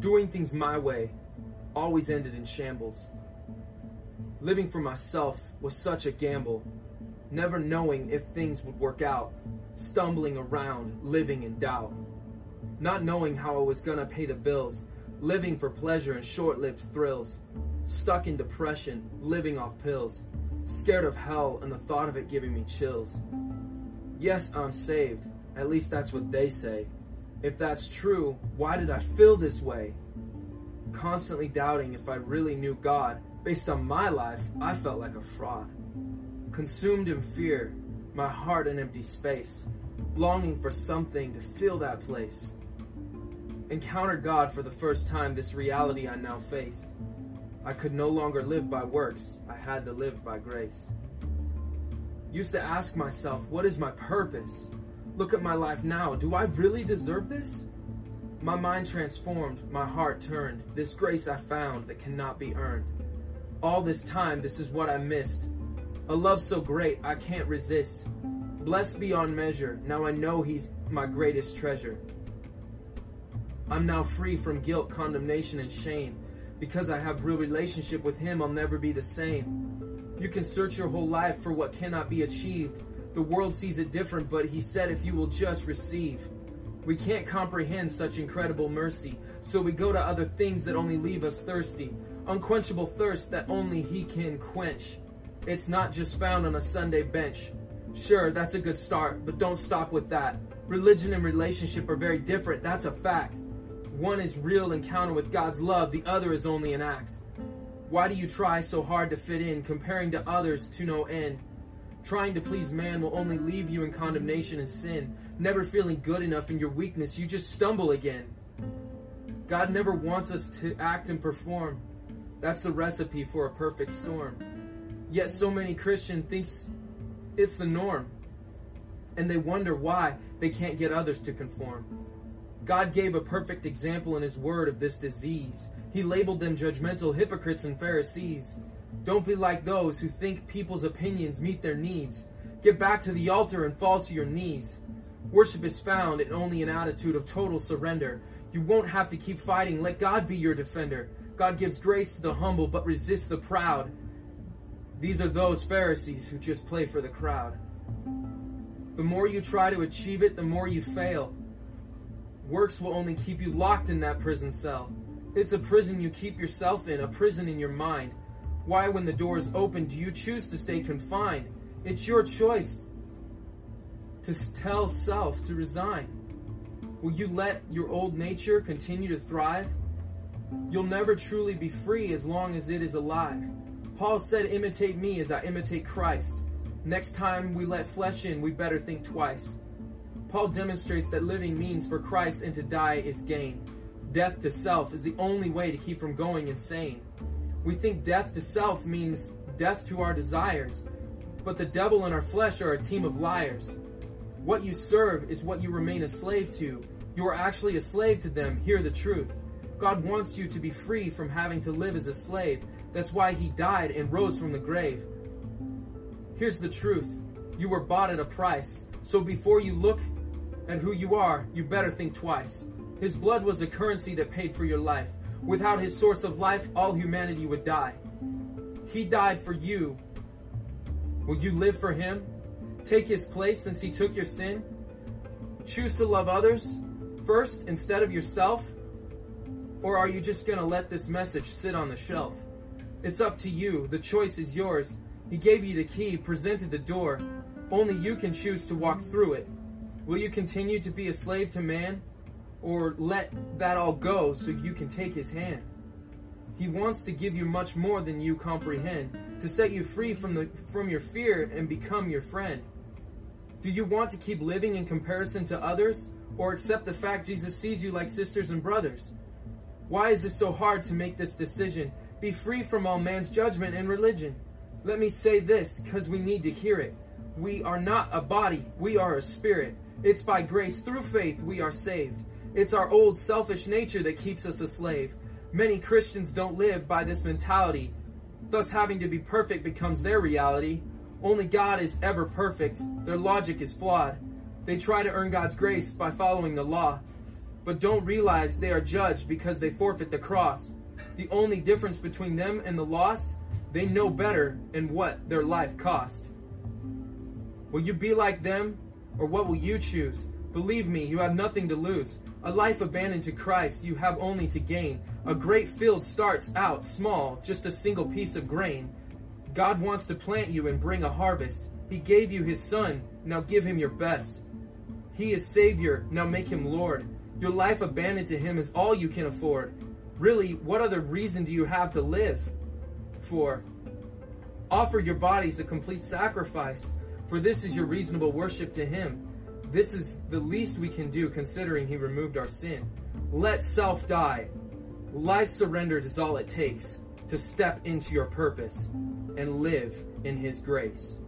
Doing things my way always ended in shambles. Living for myself was such a gamble, never knowing if things would work out, stumbling around, living in doubt. Not knowing how I was gonna pay the bills, living for pleasure and short lived thrills. Stuck in depression, living off pills, scared of hell and the thought of it giving me chills. Yes, I'm saved, at least that's what they say. If that's true, why did I feel this way? Constantly doubting if I really knew God. Based on my life, I felt like a fraud. Consumed in fear, my heart an empty space, longing for something to fill that place. Encountered God for the first time, this reality I now faced. I could no longer live by works, I had to live by grace. Used to ask myself, what is my purpose? Look at my life now, do I really deserve this? My mind transformed, my heart turned, this grace I found that cannot be earned. All this time, this is what I missed. A love so great, I can't resist. Blessed beyond measure, now I know He's my greatest treasure. I'm now free from guilt, condemnation, and shame. Because I have real relationship with Him, I'll never be the same. You can search your whole life for what cannot be achieved. The world sees it different, but He said if you will just receive. We can't comprehend such incredible mercy, so we go to other things that only leave us thirsty. Unquenchable thirst that only He can quench. It's not just found on a Sunday bench. Sure, that's a good start, but don't stop with that. Religion and relationship are very different, that's a fact. One is real encounter with God's love, the other is only an act. Why do you try so hard to fit in, comparing to others to no end? Trying to please man will only leave you in condemnation and sin. Never feeling good enough in your weakness, you just stumble again. God never wants us to act and perform. That's the recipe for a perfect storm. Yet so many Christian thinks it's the norm. And they wonder why they can't get others to conform. God gave a perfect example in his word of this disease. He labeled them judgmental hypocrites and Pharisees. Don't be like those who think people's opinions meet their needs. Get back to the altar and fall to your knees. Worship is found in only an attitude of total surrender. You won't have to keep fighting. Let God be your defender. God gives grace to the humble but resists the proud. These are those Pharisees who just play for the crowd. The more you try to achieve it, the more you fail. Works will only keep you locked in that prison cell. It's a prison you keep yourself in, a prison in your mind. Why, when the door is open, do you choose to stay confined? It's your choice to tell self to resign. Will you let your old nature continue to thrive? You'll never truly be free as long as it is alive. Paul said, Imitate me as I imitate Christ. Next time we let flesh in, we better think twice. Paul demonstrates that living means for Christ and to die is gain. Death to self is the only way to keep from going insane. We think death to self means death to our desires, but the devil and our flesh are a team of liars. What you serve is what you remain a slave to. You are actually a slave to them. Hear the truth. God wants you to be free from having to live as a slave. That's why he died and rose from the grave. Here's the truth. You were bought at a price. So before you look at who you are, you better think twice. His blood was the currency that paid for your life. Without his source of life, all humanity would die. He died for you. Will you live for him? Take his place since he took your sin? Choose to love others first instead of yourself? Or are you just going to let this message sit on the shelf? It's up to you. The choice is yours. He gave you the key, presented the door. Only you can choose to walk through it. Will you continue to be a slave to man? Or let that all go so you can take his hand? He wants to give you much more than you comprehend, to set you free from, the, from your fear and become your friend. Do you want to keep living in comparison to others, or accept the fact Jesus sees you like sisters and brothers? Why is it so hard to make this decision? Be free from all man's judgment and religion. Let me say this, because we need to hear it. We are not a body, we are a spirit. It's by grace through faith we are saved. It's our old selfish nature that keeps us a slave. Many Christians don't live by this mentality. Thus, having to be perfect becomes their reality. Only God is ever perfect. Their logic is flawed. They try to earn God's grace by following the law. but don't realize they are judged because they forfeit the cross. The only difference between them and the lost, they know better and what their life cost. Will you be like them, or what will you choose? Believe me, you have nothing to lose. A life abandoned to Christ you have only to gain. A great field starts out small, just a single piece of grain. God wants to plant you and bring a harvest. He gave you his son, now give him your best. He is Savior, now make him Lord. Your life abandoned to him is all you can afford. Really, what other reason do you have to live? For offer your bodies a complete sacrifice, for this is your reasonable worship to him. This is the least we can do considering he removed our sin. Let self die. Life surrendered is all it takes to step into your purpose and live in his grace.